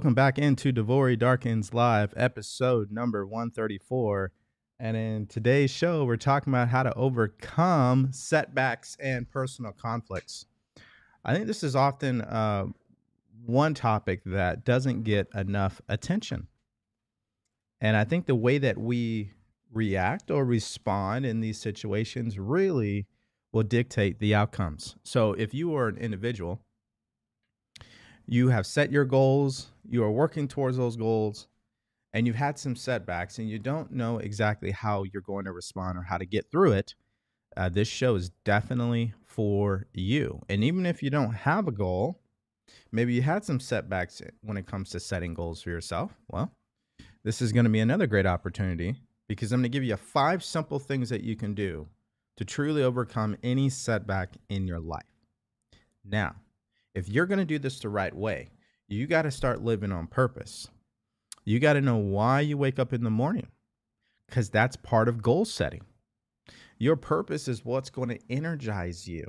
Welcome back into DeVory Darkins Live, episode number 134. And in today's show, we're talking about how to overcome setbacks and personal conflicts. I think this is often uh, one topic that doesn't get enough attention. And I think the way that we react or respond in these situations really will dictate the outcomes. So if you are an individual, you have set your goals, you are working towards those goals, and you've had some setbacks and you don't know exactly how you're going to respond or how to get through it, uh, this show is definitely for you. And even if you don't have a goal, maybe you had some setbacks when it comes to setting goals for yourself. Well, this is going to be another great opportunity because I'm going to give you five simple things that you can do to truly overcome any setback in your life. Now, if you're going to do this the right way, you got to start living on purpose. You got to know why you wake up in the morning because that's part of goal setting. Your purpose is what's going to energize you.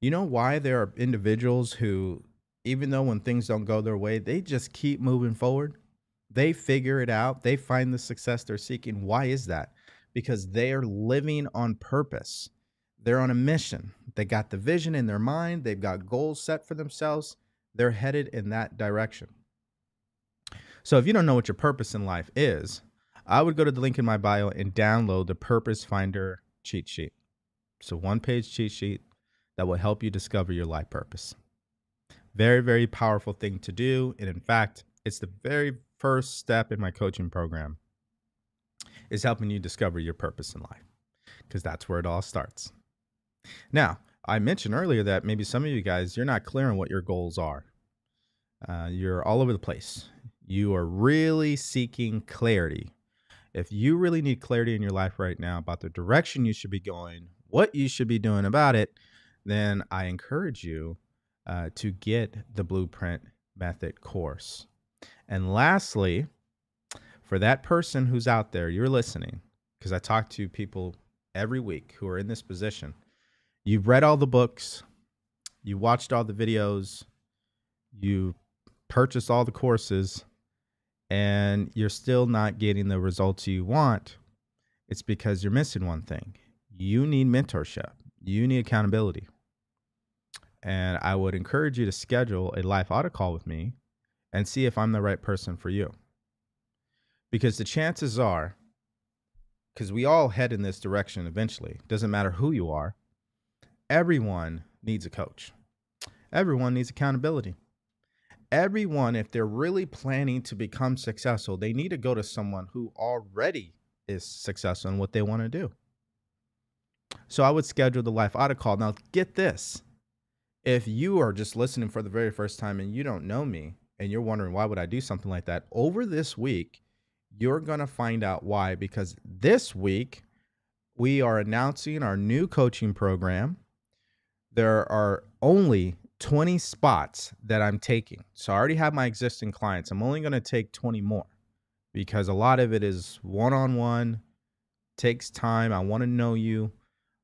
You know why there are individuals who, even though when things don't go their way, they just keep moving forward? They figure it out, they find the success they're seeking. Why is that? Because they are living on purpose. They're on a mission. They got the vision in their mind, they've got goals set for themselves, they're headed in that direction. So if you don't know what your purpose in life is, I would go to the link in my bio and download the Purpose Finder cheat sheet. It's a one page cheat sheet that will help you discover your life purpose. Very, very powerful thing to do. And in fact, it's the very first step in my coaching program is helping you discover your purpose in life because that's where it all starts. Now, I mentioned earlier that maybe some of you guys, you're not clear on what your goals are. Uh, you're all over the place. You are really seeking clarity. If you really need clarity in your life right now about the direction you should be going, what you should be doing about it, then I encourage you uh, to get the Blueprint Method course. And lastly, for that person who's out there, you're listening, because I talk to people every week who are in this position you've read all the books, you watched all the videos, you purchased all the courses, and you're still not getting the results you want, it's because you're missing one thing. You need mentorship, you need accountability. And I would encourage you to schedule a live audit call with me and see if I'm the right person for you. Because the chances are, because we all head in this direction eventually, doesn't matter who you are, everyone needs a coach. Everyone needs accountability. Everyone, if they're really planning to become successful, they need to go to someone who already is successful in what they want to do. So I would schedule the live audit call. Now, get this. If you are just listening for the very first time and you don't know me and you're wondering why would I do something like that, over this week, you're going to find out why because this week we are announcing our new coaching program there are only 20 spots that I'm taking. So I already have my existing clients. I'm only going to take 20 more because a lot of it is one on one, takes time. I want to know you,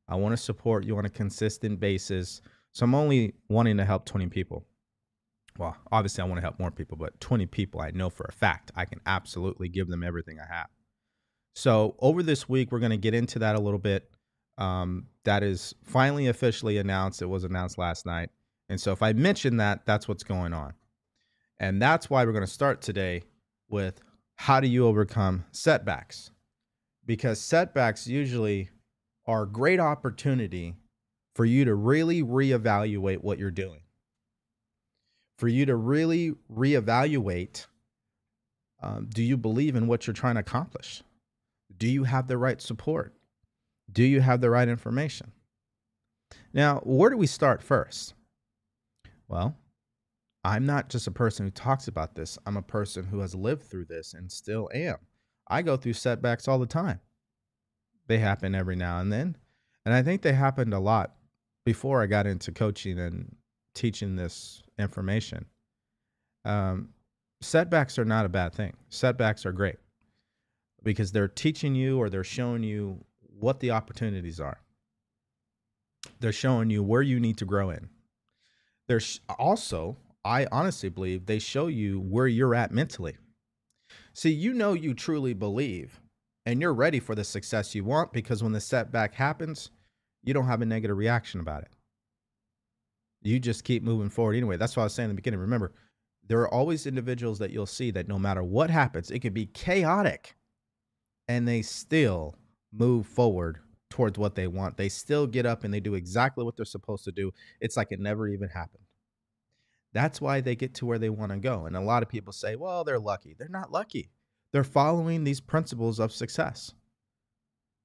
I want to support you on a consistent basis. So I'm only wanting to help 20 people. Well, obviously, I want to help more people, but 20 people I know for a fact I can absolutely give them everything I have. So over this week, we're going to get into that a little bit um, that is finally officially announced. It was announced last night. And so if I mention that, that's what's going on. And that's why we're going to start today with how do you overcome setbacks? Because setbacks usually are a great opportunity for you to really reevaluate what you're doing, for you to really reevaluate um, do you believe in what you're trying to accomplish? Do you have the right support? Do you have the right information? Now, where do we start first? Well, I'm not just a person who talks about this, I'm a person who has lived through this and still am. I go through setbacks all the time. They happen every now and then. And I think they happened a lot before I got into coaching and teaching this information. Um, setbacks are not a bad thing. Setbacks are great because they're teaching you or they're showing you what the opportunities are. They're showing you where you need to grow in. They're also I honestly believe they show you where you're at mentally. See, you know you truly believe and you're ready for the success you want because when the setback happens, you don't have a negative reaction about it. You just keep moving forward anyway. That's what I was saying in the beginning. Remember, there are always individuals that you'll see that no matter what happens, it could be chaotic and they still move forward towards what they want. They still get up and they do exactly what they're supposed to do. It's like it never even happened. That's why they get to where they want to go. And a lot of people say, well, they're lucky. They're not lucky. They're following these principles of success.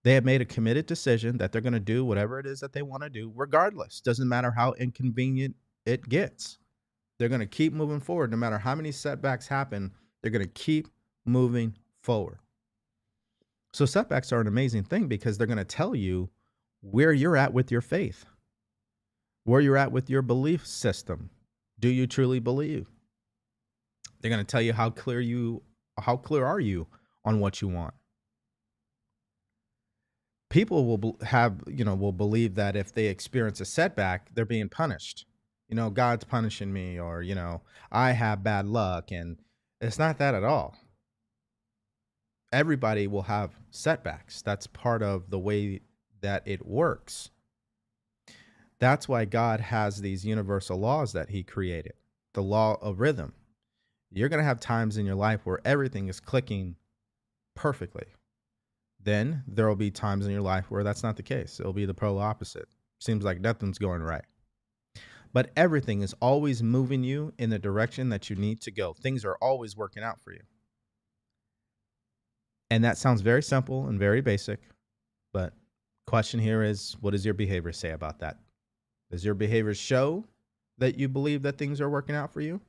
They have made a committed decision that they're going to do whatever it is that they want to do, regardless. Doesn't matter how inconvenient it gets. They're going to keep moving forward. No matter how many setbacks happen, they're going to keep moving forward. So setbacks are an amazing thing because they're going to tell you where you're at with your faith, where you're at with your belief system. Do you truly believe? They're going to tell you how clear you how clear are you on what you want. People will have, you know, will believe that if they experience a setback, they're being punished. You know, God's punishing me or, you know, I have bad luck and it's not that at all everybody will have setbacks. That's part of the way that it works. That's why God has these universal laws that He created the law of rhythm. You're going to have times in your life where everything is clicking perfectly. Then there will be times in your life where that's not the case. It'll be the polar opposite. Seems like nothing's going right. But everything is always moving you in the direction that you need to go. Things are always working out for you. And that sounds very simple and very basic, but question here is what does your behavior say about that? Does your behavior show that you believe that things are working out for you?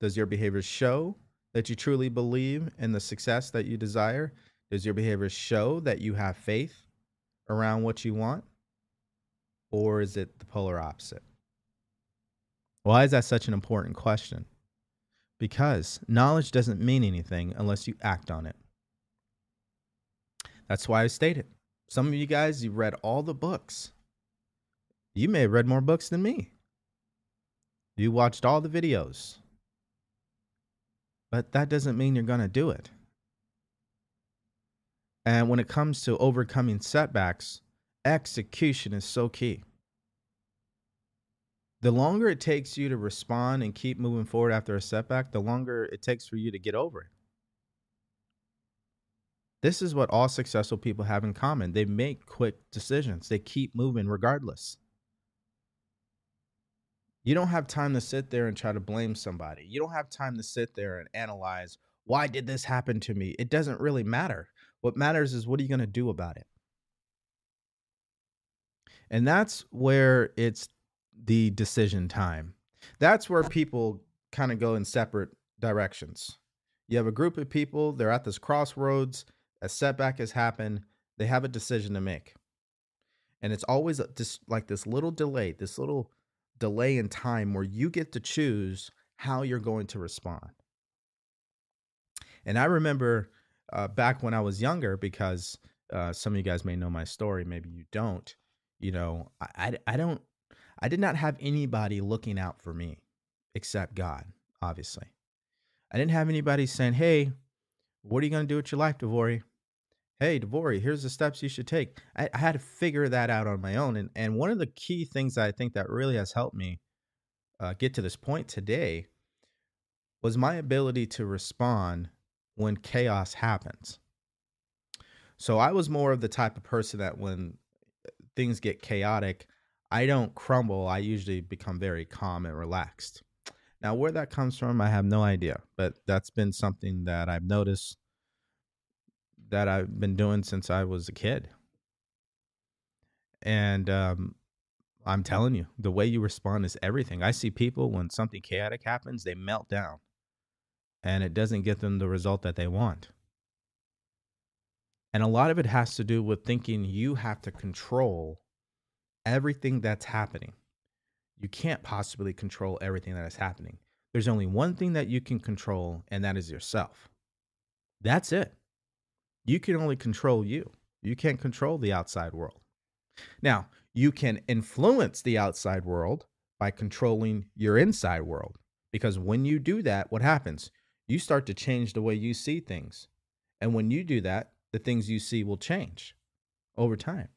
Does your behavior show that you truly believe in the success that you desire? Does your behavior show that you have faith around what you want? Or is it the polar opposite? Why is that such an important question? Because knowledge doesn't mean anything unless you act on it. That's why I stated. Some of you guys, you read all the books. You may have read more books than me. You watched all the videos. But that doesn't mean you're going to do it. And when it comes to overcoming setbacks, execution is so key. The longer it takes you to respond and keep moving forward after a setback, the longer it takes for you to get over it. This is what all successful people have in common. They make quick decisions. They keep moving regardless. You don't have time to sit there and try to blame somebody. You don't have time to sit there and analyze why did this happen to me? It doesn't really matter. What matters is what are you going to do about it? And that's where it's the decision time. That's where people kind of go in separate directions. You have a group of people, they're at this crossroads a setback has happened, they have a decision to make. And it's always just like this little delay, this little delay in time where you get to choose how you're going to respond. And I remember uh, back when I was younger, because uh, some of you guys may know my story, maybe you don't. You know, I, I, I don't, I did not have anybody looking out for me except God, obviously. I didn't have anybody saying, hey, what are you going to do with your life, DeVory? Hey, DeVory, here's the steps you should take. I, I, had to figure that out on my own. And, and one of the key things I think that really has helped me uh, get to this point today was my ability to respond when chaos happens. So I was more of the type of person that when uh, things get chaotic, I don't crumble. I usually become very calm and relaxed. Now, where that comes from, I have no idea, but that's been something that I've noticed that I've been doing since I was a kid. And um, I'm telling you, the way you respond is everything. I see people when something chaotic happens, they melt down and it doesn't get them the result that they want. And a lot of it has to do with thinking you have to control everything that's happening. You can't possibly control everything that is happening. There's only one thing that you can control, and that is yourself. That's it. You can only control you. You can't control the outside world. Now, you can influence the outside world by controlling your inside world. Because when you do that, what happens? You start to change the way you see things. And when you do that, the things you see will change over time.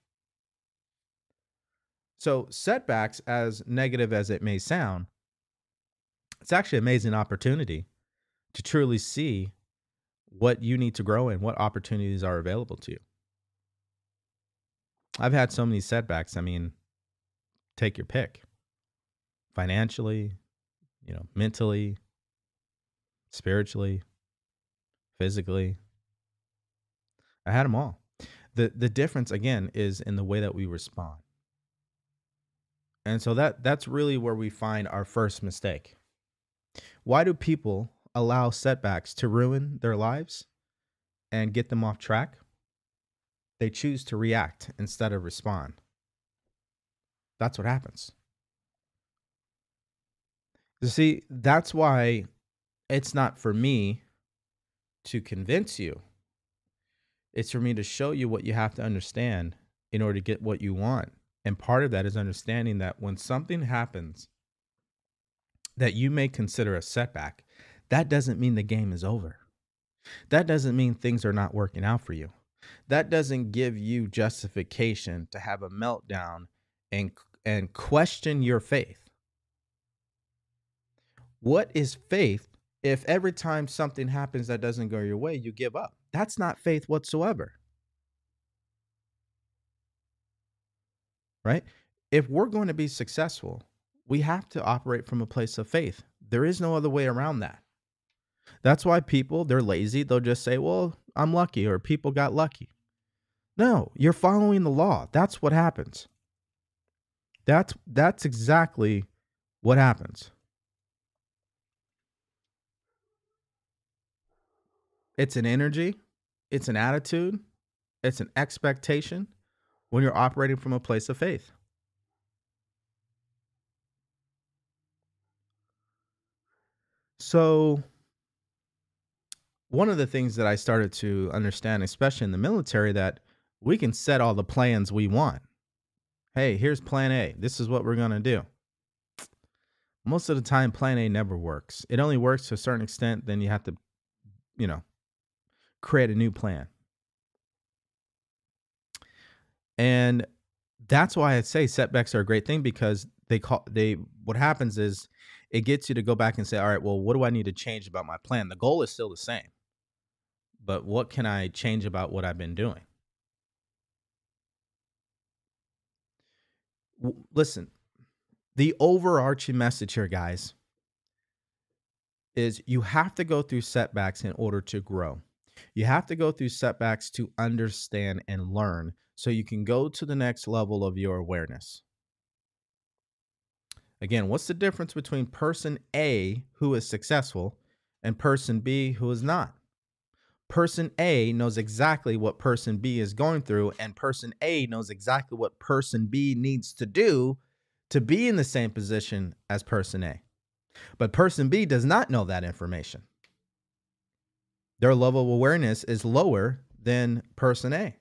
So, setbacks, as negative as it may sound, it's actually an amazing opportunity to truly see what you need to grow in, what opportunities are available to you. I've had so many setbacks. I mean, take your pick financially, you know, mentally, spiritually, physically. I had them all. The the difference again is in the way that we respond. And so that that's really where we find our first mistake. Why do people allow setbacks to ruin their lives and get them off track? They choose to react instead of respond. That's what happens. You see, that's why it's not for me to convince you. It's for me to show you what you have to understand in order to get what you want. And part of that is understanding that when something happens that you may consider a setback, that doesn't mean the game is over. That doesn't mean things are not working out for you. That doesn't give you justification to have a meltdown and and question your faith. What is faith if every time something happens that doesn't go your way, you give up? That's not faith whatsoever. Right? If we're going to be successful, we have to operate from a place of faith. There is no other way around that. That's why people, they're lazy. They'll just say, well, I'm lucky, or people got lucky. No, you're following the law. That's what happens. That's that's exactly what happens. It's an energy, it's an attitude, it's an expectation when you're operating from a place of faith. So, one of the things that I started to understand, especially in the military, that we can set all the plans we want. Hey, here's plan A. This is what we're going to do. Most of the time, plan A never works. It only works to a certain extent. Then you have to, you know, create a new plan. And that's why I say setbacks are a great thing because they call they what happens is it gets you to go back and say, all right, well, what do I need to change about my plan? The goal is still the same, but what can I change about what I've been doing? W- listen, the overarching message here, guys, is you have to go through setbacks in order to grow. You have to go through setbacks to understand and learn so you can go to the next level of your awareness. Again, what's the difference between person A who is successful and person B who is not? Person A knows exactly what person B is going through, and person A knows exactly what person B needs to do to be in the same position as person A. But person B does not know that information. Their level of awareness is lower than person A.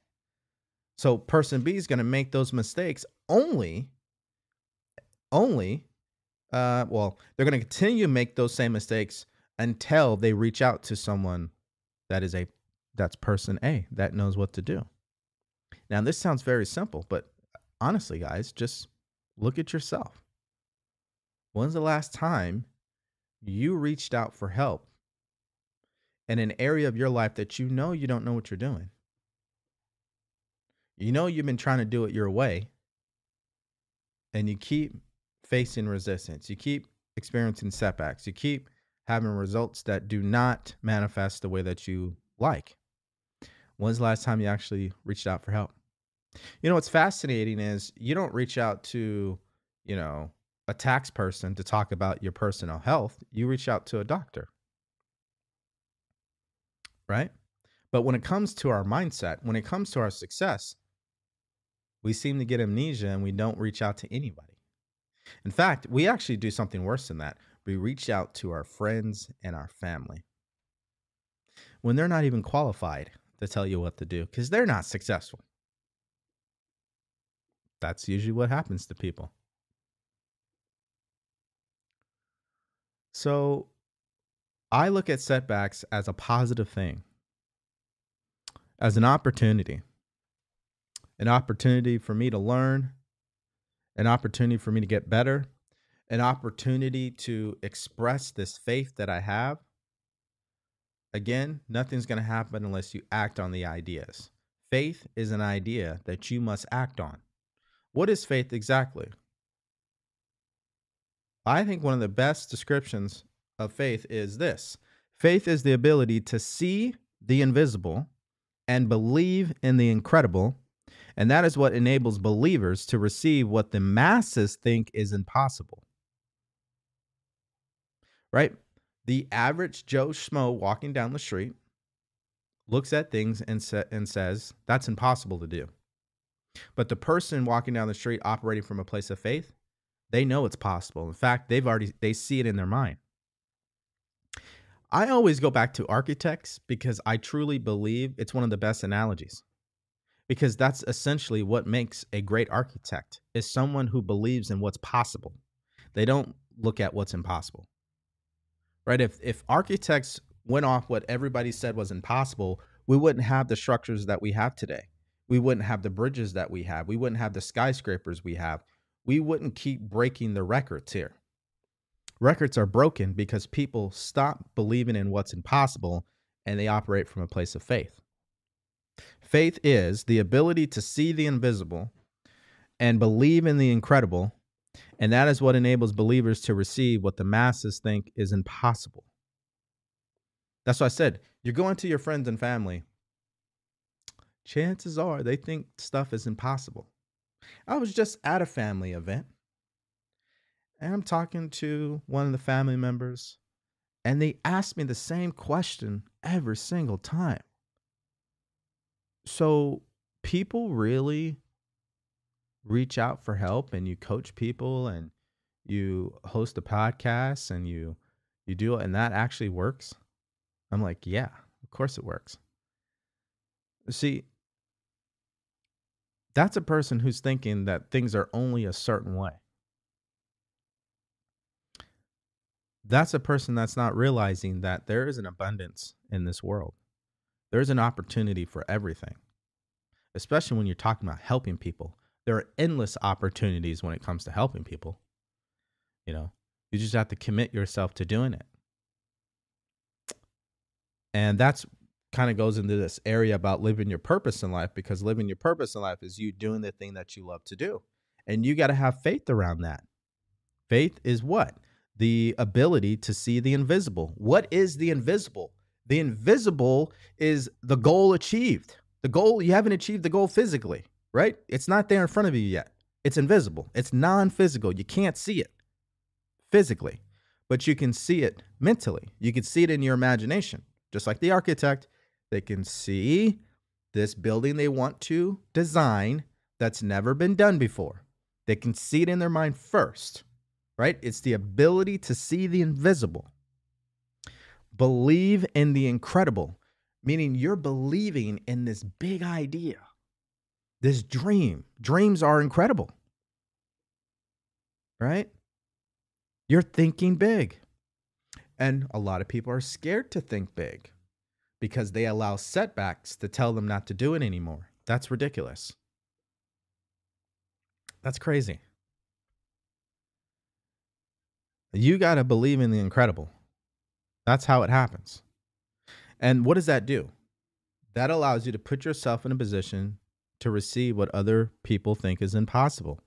So person B is going to make those mistakes only only uh, well, they're going to continue to make those same mistakes until they reach out to someone that is a that's person A that knows what to do. Now, this sounds very simple, but honestly, guys, just look at yourself. When's the last time you reached out for help in an area of your life that you know you don't know what you're doing? You know you've been trying to do it your way, and you keep facing resistance. You keep experiencing setbacks. You keep having results that do not manifest the way that you like. When's the last time you actually reached out for help? You know what's fascinating is you don't reach out to, you know, a tax person to talk about your personal health. You reach out to a doctor. Right? But when it comes to our mindset, when it comes to our success, we seem to get amnesia and we don't reach out to anybody. In fact, we actually do something worse than that. We reach out to our friends and our family when they're not even qualified to tell you what to do because they're not successful. That's usually what happens to people. So I look at setbacks as a positive thing, as an opportunity, an opportunity for me to learn, an opportunity for me to get better, an opportunity to express this faith that I have. Again, nothing's going to happen unless you act on the ideas. Faith is an idea that you must act on. What is faith exactly? I think one of the best descriptions of faith is this faith is the ability to see the invisible and believe in the incredible. And that is what enables believers to receive what the masses think is impossible. Right? The average Joe Schmo walking down the street looks at things and, sa- and says, that's impossible to do. But the person walking down the street operating from a place of faith, they know it's possible. In fact, they've already they see it in their mind. I always go back to architects because I truly believe it's one of the best analogies. Because that's essentially what makes a great architect is someone who believes in what's possible. They don't look at what's impossible. Right? If if architects went off what everybody said was impossible, we wouldn't have the structures that we have today. We wouldn't have the bridges that we have. We wouldn't have the skyscrapers we have. We wouldn't keep breaking the records here. Records are broken because people stop believing in what's impossible and they operate from a place of faith. Faith is the ability to see the invisible and believe in the incredible, and that is what enables believers to receive what the masses think is impossible. That's why I said you're going to your friends and family. Chances are they think stuff is impossible. I was just at a family event and I'm talking to one of the family members, and they asked me the same question every single time. So, people really reach out for help and you coach people and you host a podcast and you you do it and that actually works I'm like, yeah, of course it works. See, that's a person who's thinking that things are only a certain way. That's a person that's not realizing that there is an abundance in this world. There's an opportunity for everything, especially when you're talking about helping people. There are endless opportunities when it comes to helping people. You know, you just have to commit yourself to doing it and that's kind of goes into this area about living your purpose in life because living your purpose in life is you doing the thing that you love to do. And you got to have faith around that. Faith is what? The ability to see the invisible. What is the invisible? The invisible is the goal achieved. The goal, you haven't achieved the goal physically, right? It's not there in front of you yet. It's invisible. It's non physical. You can't see it physically, but you can see it mentally. You can see it in your imagination just like the architect, they can see this building they want to design that's never been done before. They can see it in their mind first, right? It's the ability to see the invisible. Believe in the incredible, meaning you're believing in this big idea, this dream. Dreams are incredible, right? You're thinking big. And a lot of people are scared to think big because they allow setbacks to tell them not to do it anymore. That's ridiculous. That's crazy. You got to believe in the incredible. That's how it happens. And what does that do? That allows you to put yourself in a position to receive what other people think is impossible.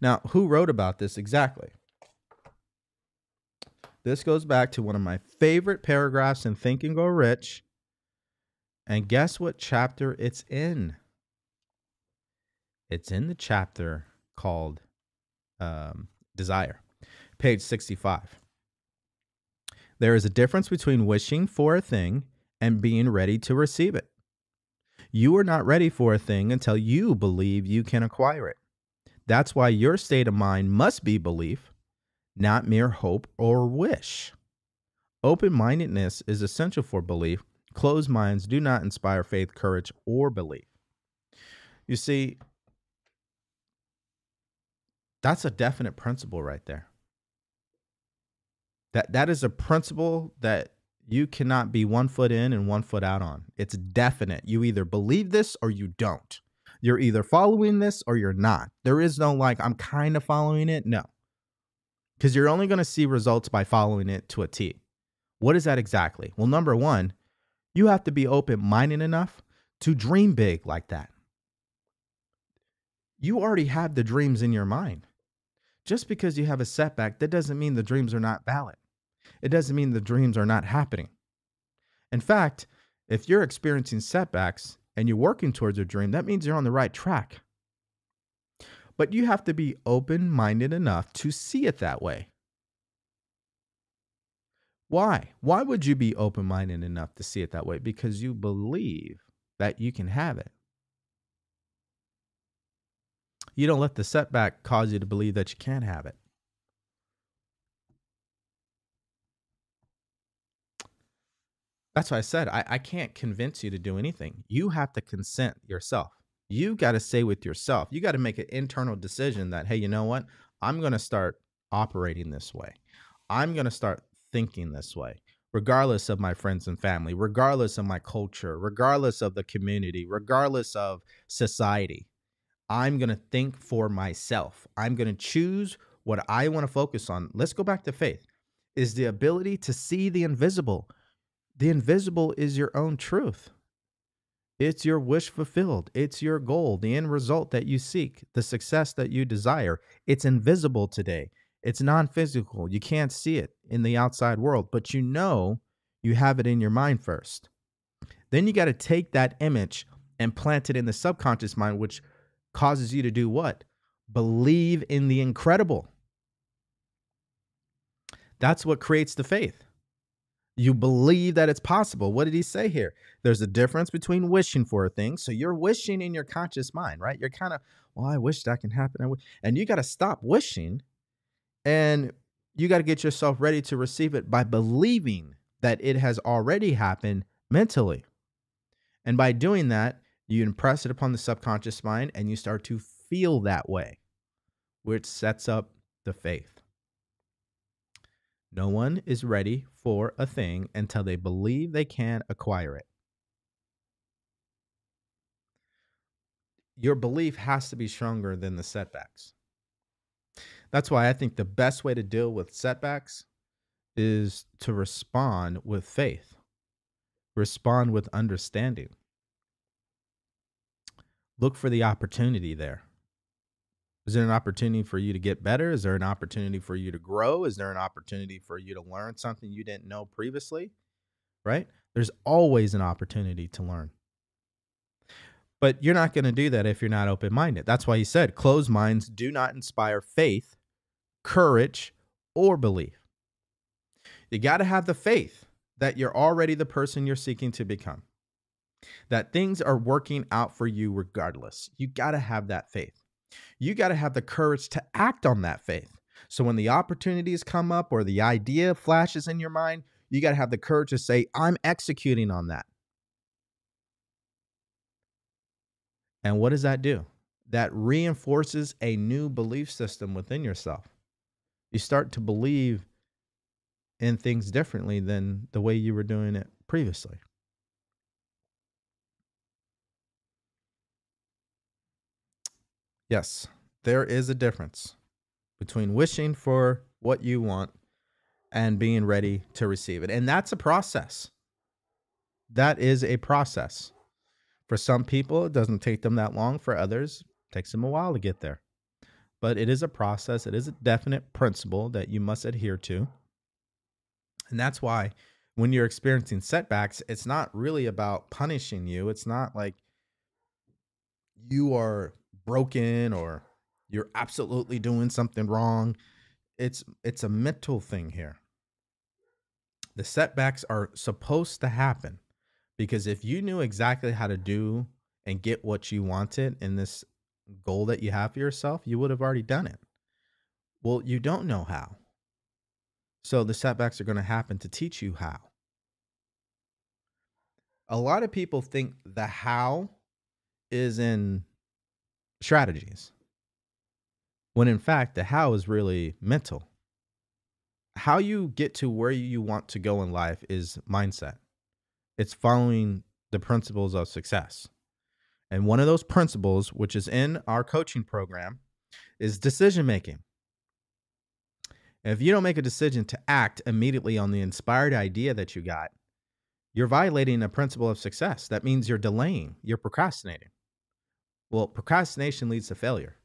Now, who wrote about this exactly? This goes back to one of my favorite paragraphs in Think and Grow Rich. And guess what chapter it's in? It's in the chapter called um, Desire, page 65. There is a difference between wishing for a thing and being ready to receive it. You are not ready for a thing until you believe you can acquire it. That's why your state of mind must be belief not mere hope or wish. Open mindedness is essential for belief. Closed minds do not inspire faith, courage, or belief. You see, that's a definite principle right there. That that is a principle that you cannot be one foot in and one foot out on. It's definite. You either believe this or you don't. You're either following this or you're not. There is no like, I'm kind of following it. No. Because you're only going to see results by following it to a T. What is that exactly? Well, number one, you have to be open minded enough to dream big like that. You already have the dreams in your mind. Just because you have a setback, that doesn't mean the dreams are not valid. It doesn't mean the dreams are not happening. In fact, if you're experiencing setbacks and you're working towards a dream, that means you're on the right track. But you have to be open minded enough to see it that way. Why? Why would you be open minded enough to see it that way? Because you believe that you can have it. You don't let the setback cause you to believe that you can't have it. That's why I said I, I can't convince you to do anything. You have to consent yourself. You got to say with yourself, you got to make an internal decision that, hey, you know what? I'm going to start operating this way. I'm going to start thinking this way, regardless of my friends and family, regardless of my culture, regardless of the community, regardless of society. I'm going to think for myself. I'm going to choose what I want to focus on. Let's go back to faith is the ability to see the invisible. The invisible is your own truth. It's your wish fulfilled. It's your goal, the end result that you seek, the success that you desire. It's invisible today. It's non physical. You can't see it in the outside world, but you know you have it in your mind first. Then you got to take that image and plant it in the subconscious mind, which causes you to do what? Believe in the incredible. That's what creates the faith. You believe that it's possible. What did he say here? There's a difference between wishing for a thing. So you're wishing in your conscious mind, right? You're kind of, well, I wish that can happen. And you got to stop wishing and you got to get yourself ready to receive it by believing that it has already happened mentally. And by doing that, you impress it upon the subconscious mind and you start to feel that way, which sets up the faith. No one is ready for a thing until they believe they can acquire it. Your belief has to be stronger than the setbacks. That's why I think the best way to deal with setbacks is to respond with faith, respond with understanding. Look for the opportunity there. Is there an opportunity for you to get better? Is there an opportunity for you to grow? Is there an opportunity for you to learn something you didn't know previously? Right? There's always an opportunity to learn. But you're not going to do that if you're not open minded. That's why he said closed minds do not inspire faith, courage, or belief. You got to have the faith that you're already the person you're seeking to become, that things are working out for you regardless. You got to have that faith. You got to have the courage to act on that faith. So when the opportunities come up or the idea flashes in your mind, you got to have the courage to say, I'm executing on that. And what does that do? That reinforces a new belief system within yourself. You start to believe in things differently than the way you were doing it previously. Yes, there is a difference between wishing for what you want and being ready to receive it. And that's a process. That is a process. For some people, it doesn't take them that long. For others, it takes them a while to get there. But it is a process, it is a definite principle that you must adhere to. And that's why when you're experiencing setbacks, it's not really about punishing you. It's not like you are broken or you're absolutely doing something wrong. It's it's a mental thing here. The setbacks are supposed to happen because if you knew exactly how to do and get what you wanted in this goal that you have for yourself, you would have already done it. Well, you don't know how. So the setbacks are going to happen to teach you how. A lot of people think the how is in strategies. When in fact, the how is really mental. how you get to where you want to go in life is mindset. It's following the principles of success. And one of those principles, which is in our coaching program, is decision making. if you don't make a decision to act immediately on the inspired idea that you got, you're violating a principle of success. That means you're delaying, you're procrastinating. Well, procrastination leads to failure.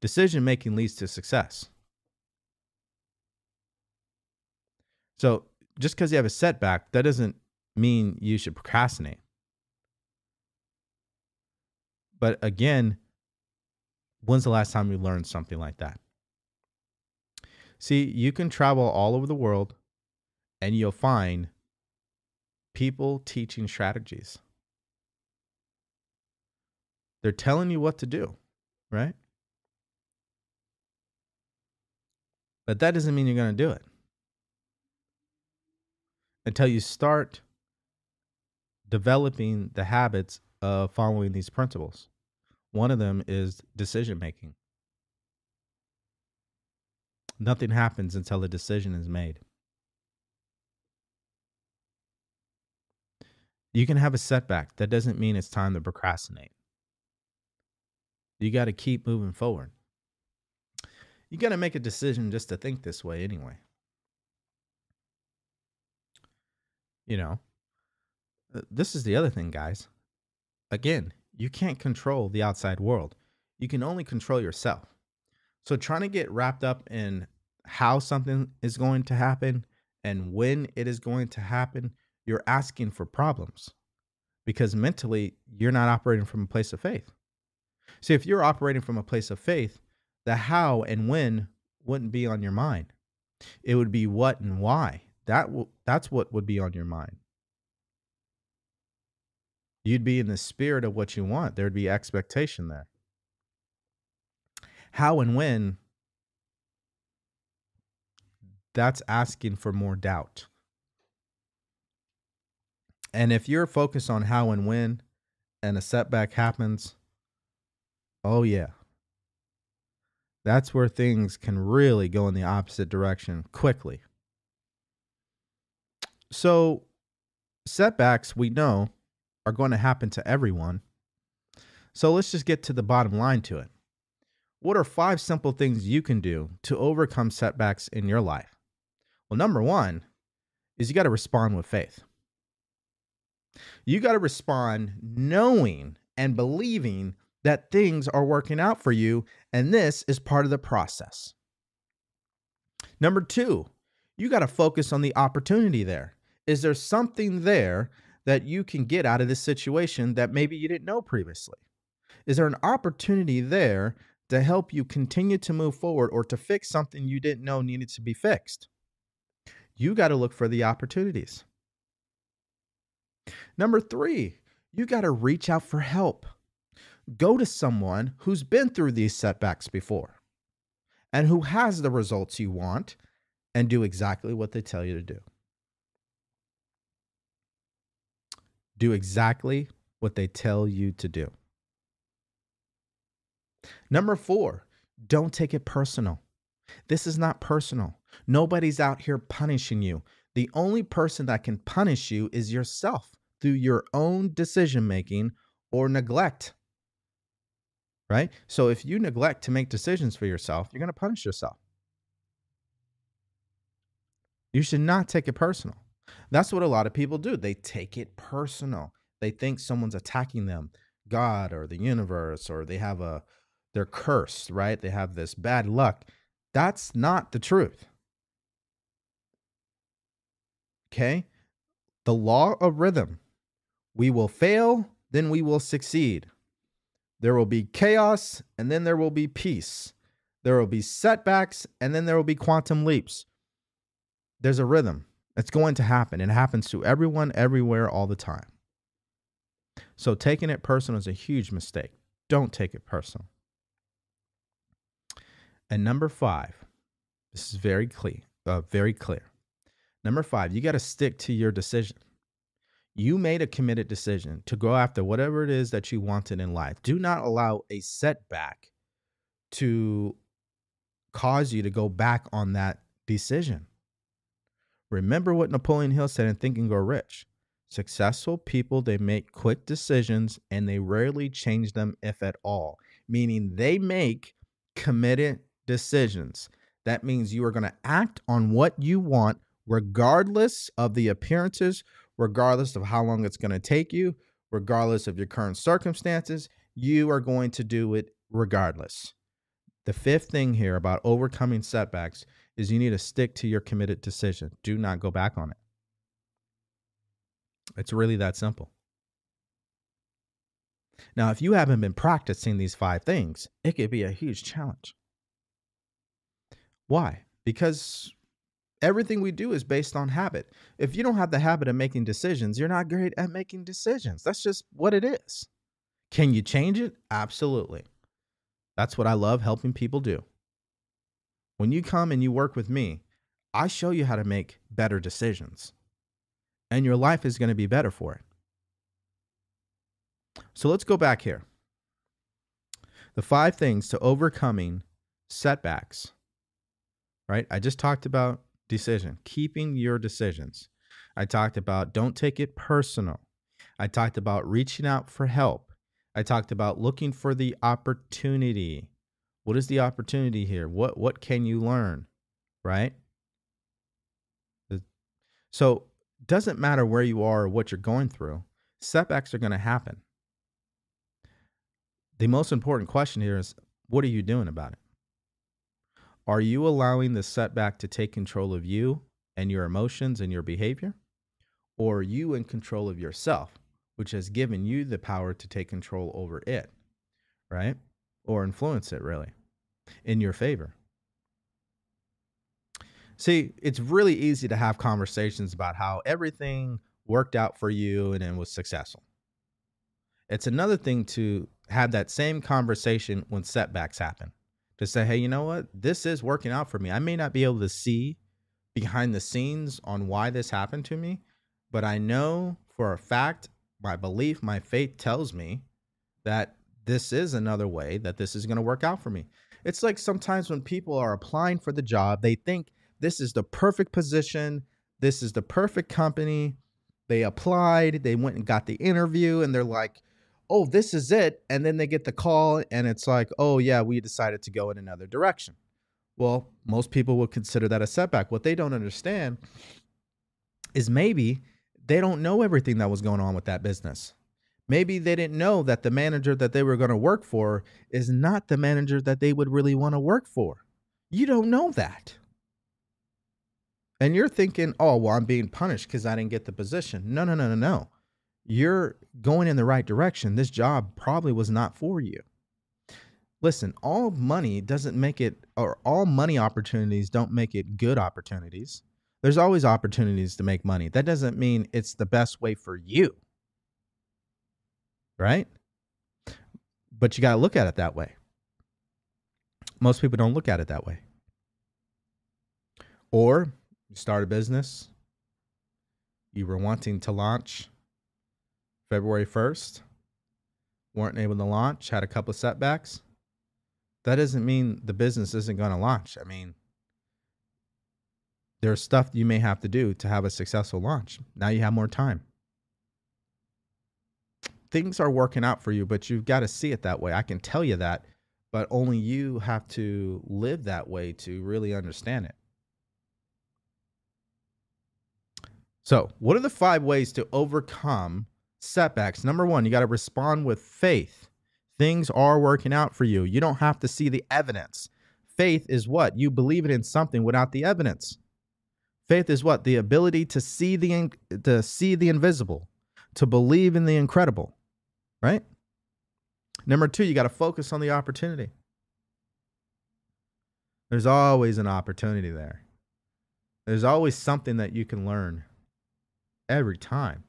Decision making leads to success. So just because you have a setback, that doesn't mean you should procrastinate. But again, when's the last time you learned something like that? See, you can travel all over the world and you'll find people teaching strategies. They're telling you what to do, right? But that doesn't mean you're going to do it until you start developing the habits of following these principles. One of them is decision making. Nothing happens until a decision is made. You can have a setback. That doesn't mean it's time to procrastinate. You got to keep moving forward. You got to make a decision just to think this way anyway. You know, uh, this is the other thing, guys. Again, you can't control the outside world. You can only control yourself. So trying to get wrapped up in how something is going to happen and when it is going to happen, you're asking for problems because mentally you're not operating from a place of faith. See, if you're operating from a place of faith, the how and when wouldn't be on your mind. It would be what and why. That w- that's what would be on your mind. You'd be in the spirit of what you want. There'd be expectation there. How and when, that's asking for more doubt. And if you're focused on how and when and a setback happens, oh, yeah. That's where things can really go in the opposite direction quickly. So, setbacks, we know, are going to happen to everyone. So let's just get to the bottom line to it. What are five simple things you can do to overcome setbacks in your life? Well, number one is you got to respond with faith. You got to respond knowing and believing that things are working out for you, and this is part of the process. Number two, you got to focus on the opportunity there. Is there something there that you can get out of this situation that maybe you didn't know previously? Is there an opportunity there to help you continue to move forward or to fix something you didn't know needed to be fixed? You got to look for the opportunities. Number three, you got to reach out for help. Go to someone who's been through these setbacks before and who has the results you want and do exactly what they tell you to do. Do exactly what they tell you to do. Number four, don't take it personal. This is not personal. Nobody's out here punishing you. The only person that can punish you is yourself through your own decision making or neglect. Right? So if you neglect to make decisions for yourself, you're going to punish yourself. You should not take it personal. That's what a lot of people do. They take it personal. They think someone's attacking them, God or the universe, or they have a they're cursed, right? They have this bad luck. That's not the truth. Okay? The law of rhythm. We will fail, then we will succeed. There will be chaos, and then there will be peace. There will be setbacks, and then there will be quantum leaps. There's a rhythm. It's going to happen. It happens to everyone, everywhere, all the time. So taking it personal is a huge mistake. Don't take it personal. And number five, this is very clear. Uh, very clear. Number five, you got to stick to your decision. You made a committed decision to go after whatever it is that you wanted in life. Do not allow a setback to cause you to go back on that decision Remember what Napoleon Hill said in Think and Grow Rich. Successful people, they make quick decisions and they rarely change them, if at all, meaning they make committed decisions. That means you are going to act on what you want, regardless of the appearances, regardless of how long it's going to take you, regardless of your current circumstances. You are going to do it regardless. The fifth thing here about overcoming setbacks is you need to stick to your committed decision. Do not go back on it. It's really that simple. Now, if you haven't been practicing these five things, it could be a huge challenge. Why? Because everything we do is based on habit. If you don't have the habit of making decisions, you're not great at making decisions. That's just what it is. Can you change it? Absolutely. That's what I love helping people do. When you come and you work with me, I show you how to make better decisions, and your life is going to be better for it. So let's go back here. The five things to overcoming setbacks, right? I just talked about decision, keeping your decisions. I talked about don't take it personal. I talked about reaching out for help. I talked about looking for the opportunity. What is the opportunity here? What what can you learn? Right? So, doesn't matter where you are or what you're going through. Setbacks are going to happen. The most important question here is what are you doing about it? Are you allowing the setback to take control of you and your emotions and your behavior? Or are you in control of yourself, which has given you the power to take control over it, right? Or influence it really in your favor? See, it's really easy to have conversations about how everything worked out for you and it was successful. It's another thing to have that same conversation when setbacks happen to say, hey, you know what? This is working out for me. I may not be able to see behind the scenes on why this happened to me, but I know for a fact, my belief, my faith tells me that this is another way that this is going to work out for me. It's like sometimes when people are applying for the job, they think this is the perfect position, this is the perfect company. They applied, they went and got the interview, and they're like, oh, this is it. And then they get the call and it's like, oh, yeah, we decided to go in another direction. Well, most people would consider that a setback. What they don't understand is maybe they don't know everything that was going on with that business. Maybe they didn't know that the manager that they were going to work for is not the manager that they would really want to work for. You don't know that. And you're thinking, oh, well, I'm being punished because I didn't get the position. No, no, no, no, no you're going in the right direction. This job probably was not for you. Listen, all money doesn't make it, or all money opportunities don't make it good opportunities. There's always opportunities to make money. That doesn't mean it's the best way for you. Right? But you got to look at it that way. Most people don't look at it that way. Or you start a business, you were wanting to launch February 1st, weren't able to launch, had a couple of setbacks. That doesn't mean the business isn't going to launch. I mean, there's stuff you may have to do to have a successful launch. Now you have more time. Things are working out for you, but you've got to see it that way. I can tell you that, but only you have to live that way to really understand it. So, what are the five ways to overcome setbacks. Number one, you got to respond with faith. Things are working out for you. You don't have to see the evidence. Faith is what? You believe it in something without the evidence. Faith is what? The ability to see the to see the invisible, to believe in the incredible. Right? Number 2, you got to focus on the opportunity. There's always an opportunity there. There's always something that you can learn every time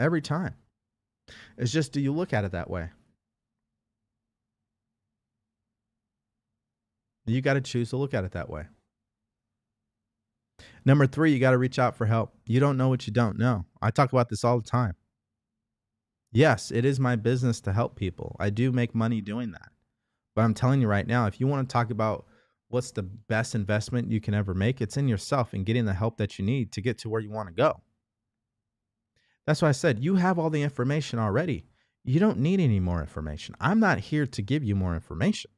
every time. It's just, do you look at it that way? You got to choose to look at it that way. Number three, you got to reach out for help. You don't know what you don't know. I talk about this all the time. Yes, it is my business to help people. I do make money doing that. But I'm telling you right now, if you want to talk about what's the best investment you can ever make? It's in yourself and getting the help that you need to get to where you want to go. That's why I said you have all the information already. You don't need any more information. I'm not here to give you more information.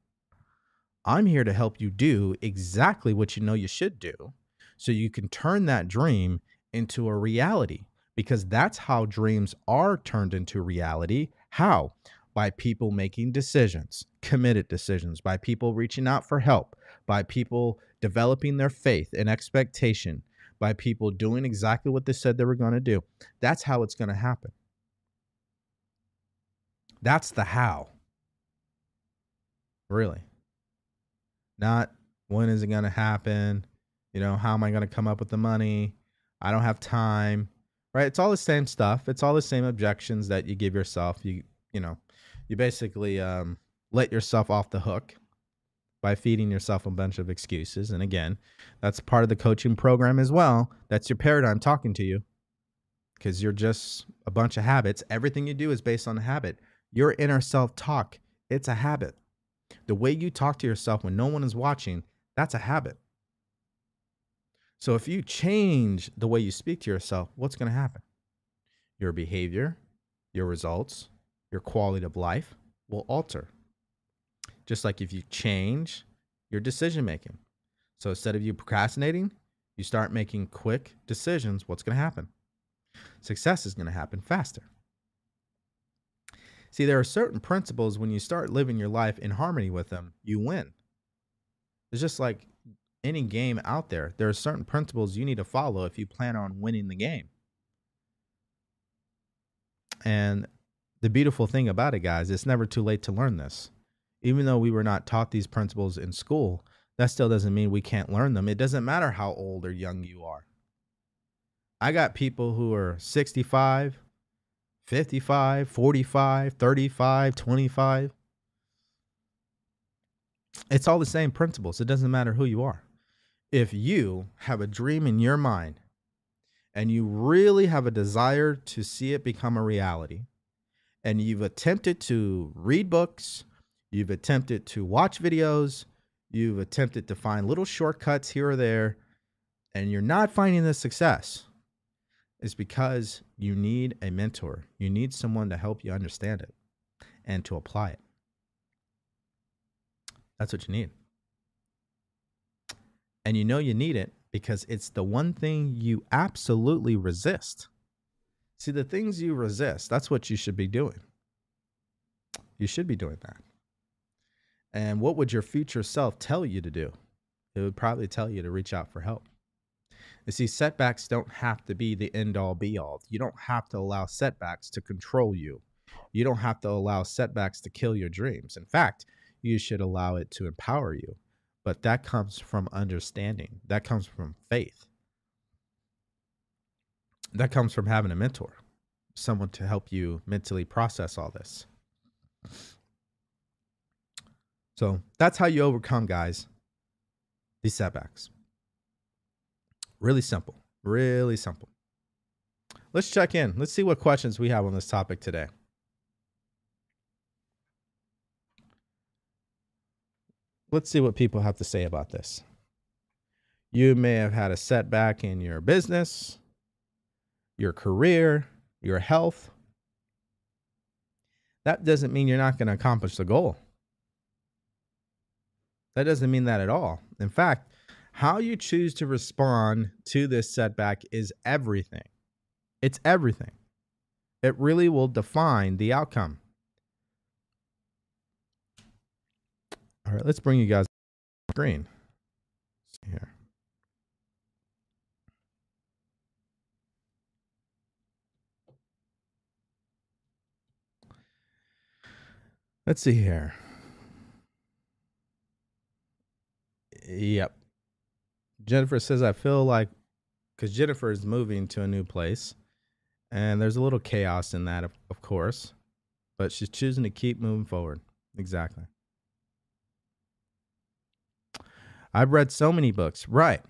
I'm here to help you do exactly what you know you should do so you can turn that dream into a reality because that's how dreams are turned into reality. How? By people making decisions, committed decisions, by people reaching out for help, by people developing their faith and expectation, by people doing exactly what they said they were going to do. That's how it's going to happen. That's the how. Really. Not when is it going to happen? You know, how am I going to come up with the money? I don't have time. Right? It's all the same stuff. It's all the same objections that you give yourself. You you know, you basically um, let yourself off the hook by feeding yourself a bunch of excuses. And again, that's part of the coaching program as well. That's your paradigm talking to you because you're just a bunch of habits. Everything you do is based on a habit. Your inner self talk, it's a habit. The way you talk to yourself when no one is watching, that's a habit. So if you change the way you speak to yourself, what's going to happen? Your behavior, your results, your quality of life will alter. Just like if you change your decision making. So instead of you procrastinating, you start making quick decisions, what's going to happen? Success is going to happen faster. See, there are certain principles when you start living your life in harmony with them, you win. It's just like any game out there. There are certain principles you need to follow if you plan on winning the game. And the beautiful thing about it, guys, it's never too late to learn this. Even though we were not taught these principles in school, that still doesn't mean we can't learn them. It doesn't matter how old or young you are. I got people who are 65, 55, 45, 35, 25. It's all the same principles. It doesn't matter who you are. If you have a dream in your mind and you really have a desire to see it become a reality, and you've attempted to read books, you've attempted to watch videos, you've attempted to find little shortcuts here or there, and you're not finding the success, It's because you need a mentor. You need someone to help you understand it and to apply it. That's what you need. And you know you need it because it's the one thing you absolutely resist. See, the things you resist, that's what you should be doing. You should be doing that. And what would your future self tell you to do? It would probably tell you to reach out for help. You see, setbacks don't have to be the end all be all. You don't have to allow setbacks to control you. You don't have to allow setbacks to kill your dreams. In fact, you should allow it to empower you. But that comes from understanding, that comes from faith, that comes from having a mentor, someone to help you mentally process all this. So that's how you overcome, guys, these setbacks. Really simple. Really simple. Let's check in. Let's see what questions we have on this topic today. Let's see what people have to say about this. You may have had a setback in your business, your career, your health. That doesn't mean you're not going to accomplish the goal. That doesn't mean that at all. In fact, how you choose to respond to this setback is everything. It's everything. It really will define the outcome. All right, let's bring you guys screen. Here. Let's see here. Yep. Jennifer says, I feel like because Jennifer is moving to a new place and there's a little chaos in that, of, of course, but she's choosing to keep moving forward. Exactly. I've read so many books, right?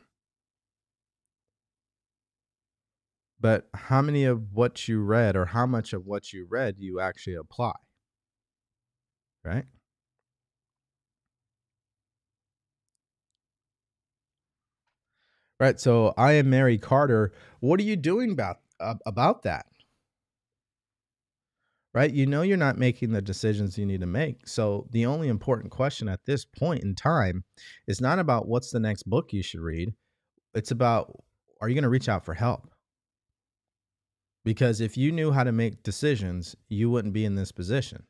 But how many of what you read or how much of what you read you actually apply? Right? Right. So I am Mary Carter. What are you doing about uh, about that? Right? You know you're not making the decisions you need to make. So the only important question at this point in time is not about what's the next book you should read. It's about are you going to reach out for help? Because if you knew how to make decisions, you wouldn't be in this position.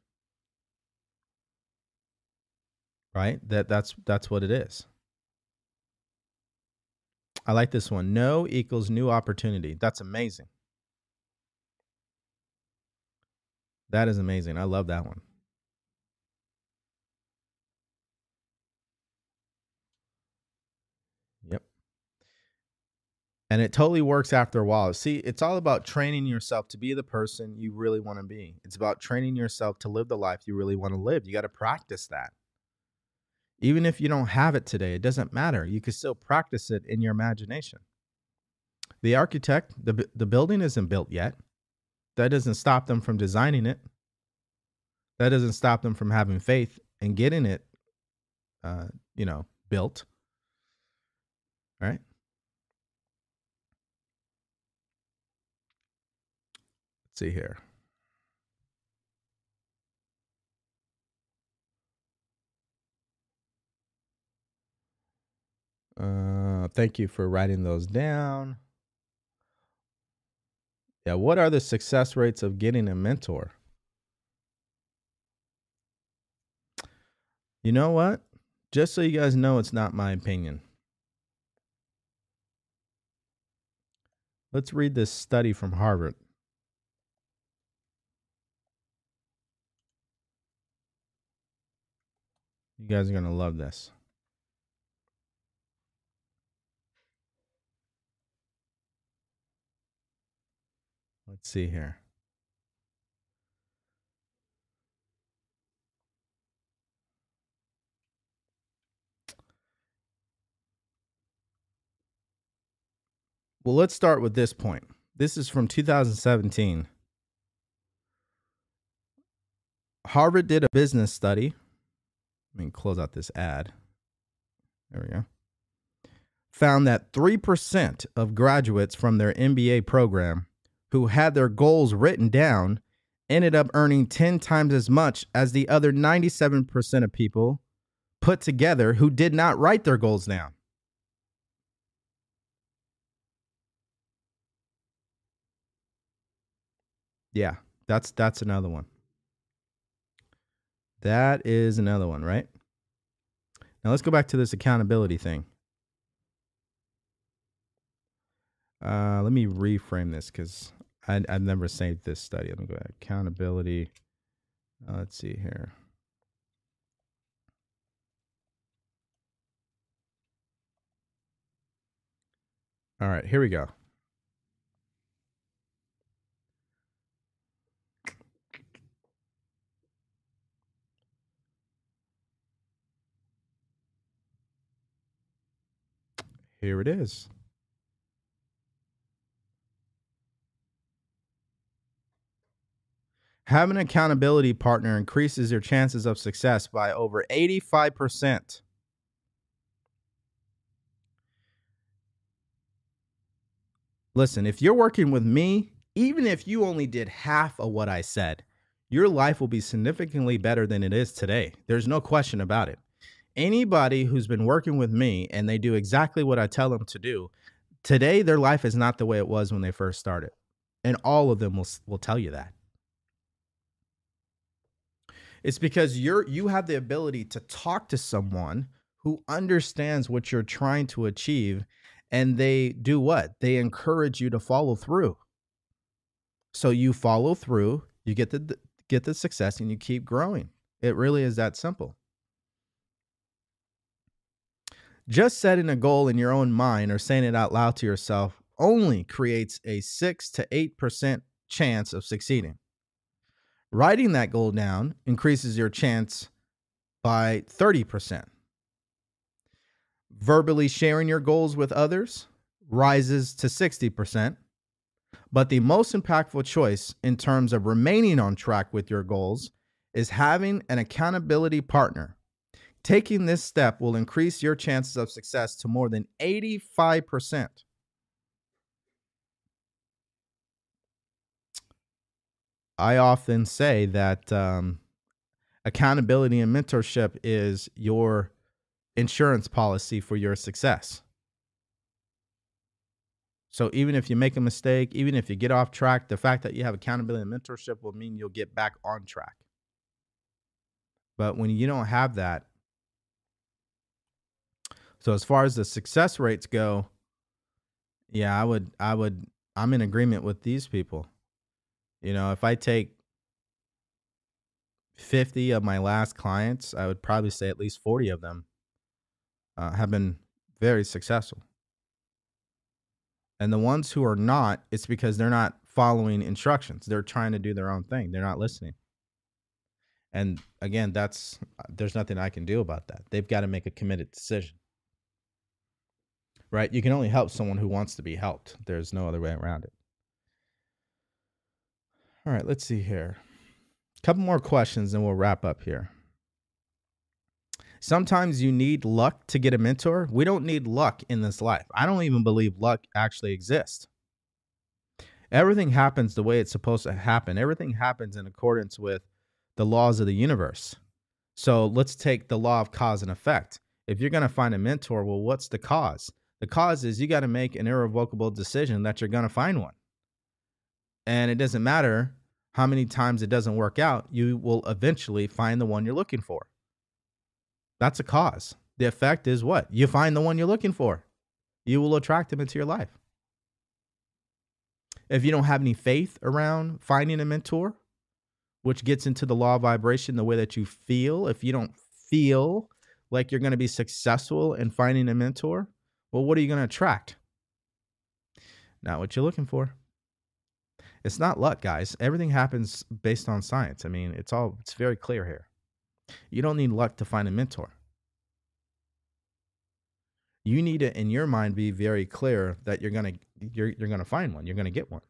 Right? That that's that's what it is. I like this one. No equals new opportunity. That's amazing. That is amazing. I love that one. Yep. And it totally works after a while. See, it's all about training yourself to be the person you really want to be. It's about training yourself to live the life you really want to live. You got to practice that. Even if you don't have it today, it doesn't matter. You can still practice it in your imagination. The architect, the, the building isn't built yet. That doesn't stop them from designing it. That doesn't stop them from having faith and getting it, uh, you know, built. All right. Let's see here. Uh, thank you for writing those down. Yeah, what are the success rates of getting a mentor? You know what? Just so you guys know, it's not my opinion. Let's read this study from Harvard. You guys are going to love this. Let's see here. Well, let's start with this point. This is from 2017. Harvard did a business study. Let me close out this ad. There we go. Found that 3% of graduates from their MBA program who had their goals written down ended up earning 10 times as much as the other 97% of people put together who did not write their goals down. Yeah, that's that's another one. That is another one, right? Now let's go back to this accountability thing. Uh, let me reframe this because I, I've never saved this study. Let me go back. Accountability. Uh, let's see here. All right, here we go. Here it is. Having an accountability partner increases your chances of success by over 85%. Listen, if you're working with me, even if you only did half of what I said, your life will be significantly better than it is today. There's no question about it anybody who's been working with me and they do exactly what I tell them to do, today their life is not the way it was when they first started. And all of them will will tell you that. It's because you're you have the ability to talk to someone who understands what you're trying to achieve and they do what? They encourage you to follow through. So you follow through, you get the get the success and you keep growing. It really is that simple. Just setting a goal in your own mind or saying it out loud to yourself only creates a 6 to 8% chance of succeeding. Writing that goal down increases your chance by 30%. Verbally sharing your goals with others rises to 60%. But the most impactful choice in terms of remaining on track with your goals is having an accountability partner Taking this step will increase your chances of success to more than 85%. I often say that um, accountability and mentorship is your insurance policy for your success. So even if you make a mistake, even if you get off track, the fact that you have accountability and mentorship will mean you'll get back on track. But when you don't have that, so as far as the success rates go, yeah, I would I would I'm in agreement with these people. You know, if I take 50 of my last clients, I would probably say at least 40 of them uh, have been very successful. And the ones who are not, it's because they're not following instructions. They're trying to do their own thing. They're not listening. And again, that's there's nothing I can do about that. They've got to make a committed decision. Right? You can only help someone who wants to be helped. There's no other way around it. All right, let's see here. A couple more questions and we'll wrap up here. Sometimes you need luck to get a mentor. We don't need luck in this life. I don't even believe luck actually exists. Everything happens the way it's supposed to happen. Everything happens in accordance with the laws of the universe. So let's take the law of cause and effect. If you're going to find a mentor, well, what's the cause? The cause is you got to make an irrevocable decision that you're going to find one. And it doesn't matter how many times it doesn't work out, you will eventually find the one you're looking for. That's a cause. The effect is what? You find the one you're looking for. You will attract him into your life. If you don't have any faith around finding a mentor, which gets into the law of vibration, the way that you feel, if you don't feel like you're going to be successful in finding a mentor, well, what are you going to attract? Not what you're looking for. It's not luck, guys. Everything happens based on science. I mean, it's all it's very clear here. You don't need luck to find a mentor. You need to, in your mind, be very clear that you're gonna you're you're gonna find one. You're gonna get one,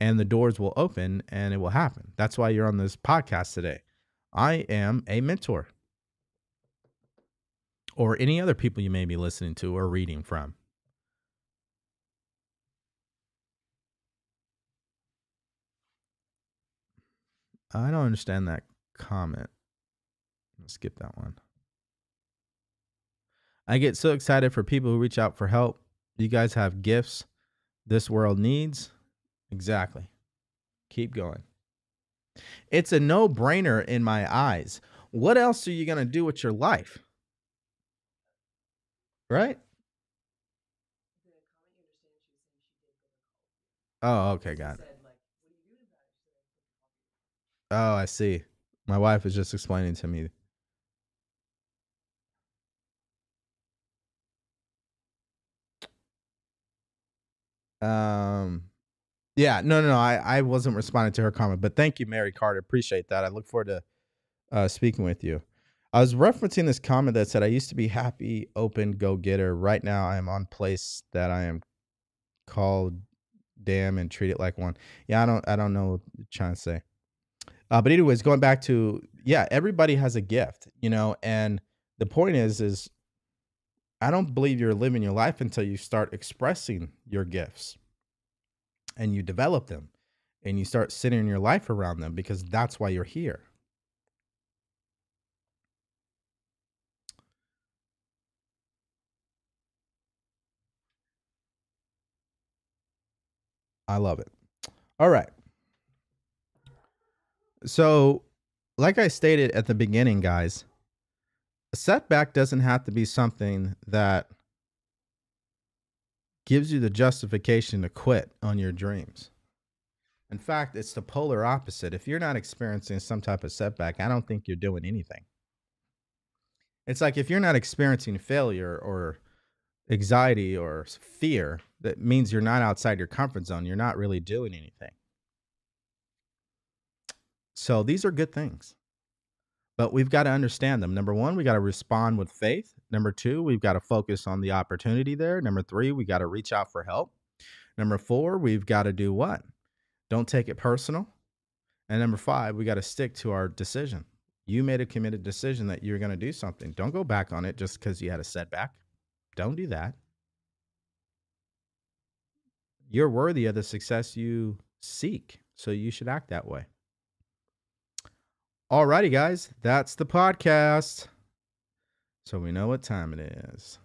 and the doors will open, and it will happen. That's why you're on this podcast today. I am a mentor, or any other people you may be listening to or reading from. I don't understand that comment. Let's skip that one. I get so excited for people who reach out for help. You guys have gifts this world needs. Exactly. Keep going. It's a no brainer in my eyes. What else are you going to do with your life? Right? Oh, okay, got it. Oh, I see. My wife was just explaining to me Um, yeah, no, no, no. I, I wasn't responding to her comment, but thank you, Mary Carter. Appreciate that. I look forward to uh, speaking with you. I was referencing this comment that said, I used to be happy, open, go getter. Right now, I am on place that I am called damn and treat it like one. Yeah, I don't, I don't know what you're trying to say. Uh, but anyways, going back to, yeah, everybody has a gift, you know, and the point is, is I don't believe you're living your life until you start expressing your gifts and you develop them and you start centering your life around them because that's why you're here. I love it. All right. So, like I stated at the beginning, guys, a setback doesn't have to be something that gives you the justification to quit on your dreams. In fact, it's the polar opposite. If you're not experiencing some type of setback, I don't think you're doing anything. It's like if you're not experiencing failure or anxiety or fear, that means you're not outside your comfort zone. You're not really doing anything. So these are good things but we've got to understand them. Number one, we got to respond with faith. Number two, we've got to focus on the opportunity there. Number three, we got to reach out for help. Number four, we've got to do what? Don't take it personal. And number five, we got to stick to our decision. You made a committed decision that you're going to do something. Don't go back on it just because you had a setback. Don't do that. You're worthy of the success you seek. So you should act that way. Alrighty, guys, that's the podcast. So we know what time it is.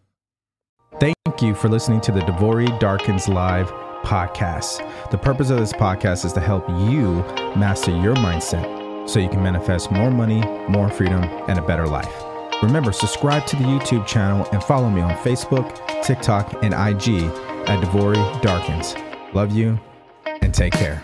Thank you for listening to the DeVory Darkins Live podcast. The purpose of this podcast is to help you master your mindset so you can manifest more money, more freedom, and a better life. Remember, subscribe to the YouTube channel and follow me on Facebook, TikTok, and IG at DeVory Darkins. Love you and take care.